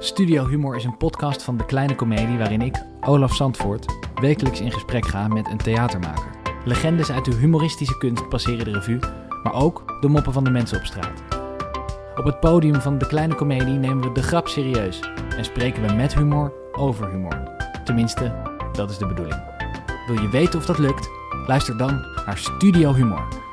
Studio Humor is een podcast van De Kleine Comedie waarin ik, Olaf Zandvoort, wekelijks in gesprek ga met een theatermaker. Legendes uit de humoristische kunst passeren de revue, maar ook de moppen van de mensen op straat. Op het podium van De Kleine Comedie nemen we de grap serieus en spreken we met humor over humor. Tenminste, dat is de bedoeling. Wil je weten of dat lukt? Luister dan naar Studio Humor.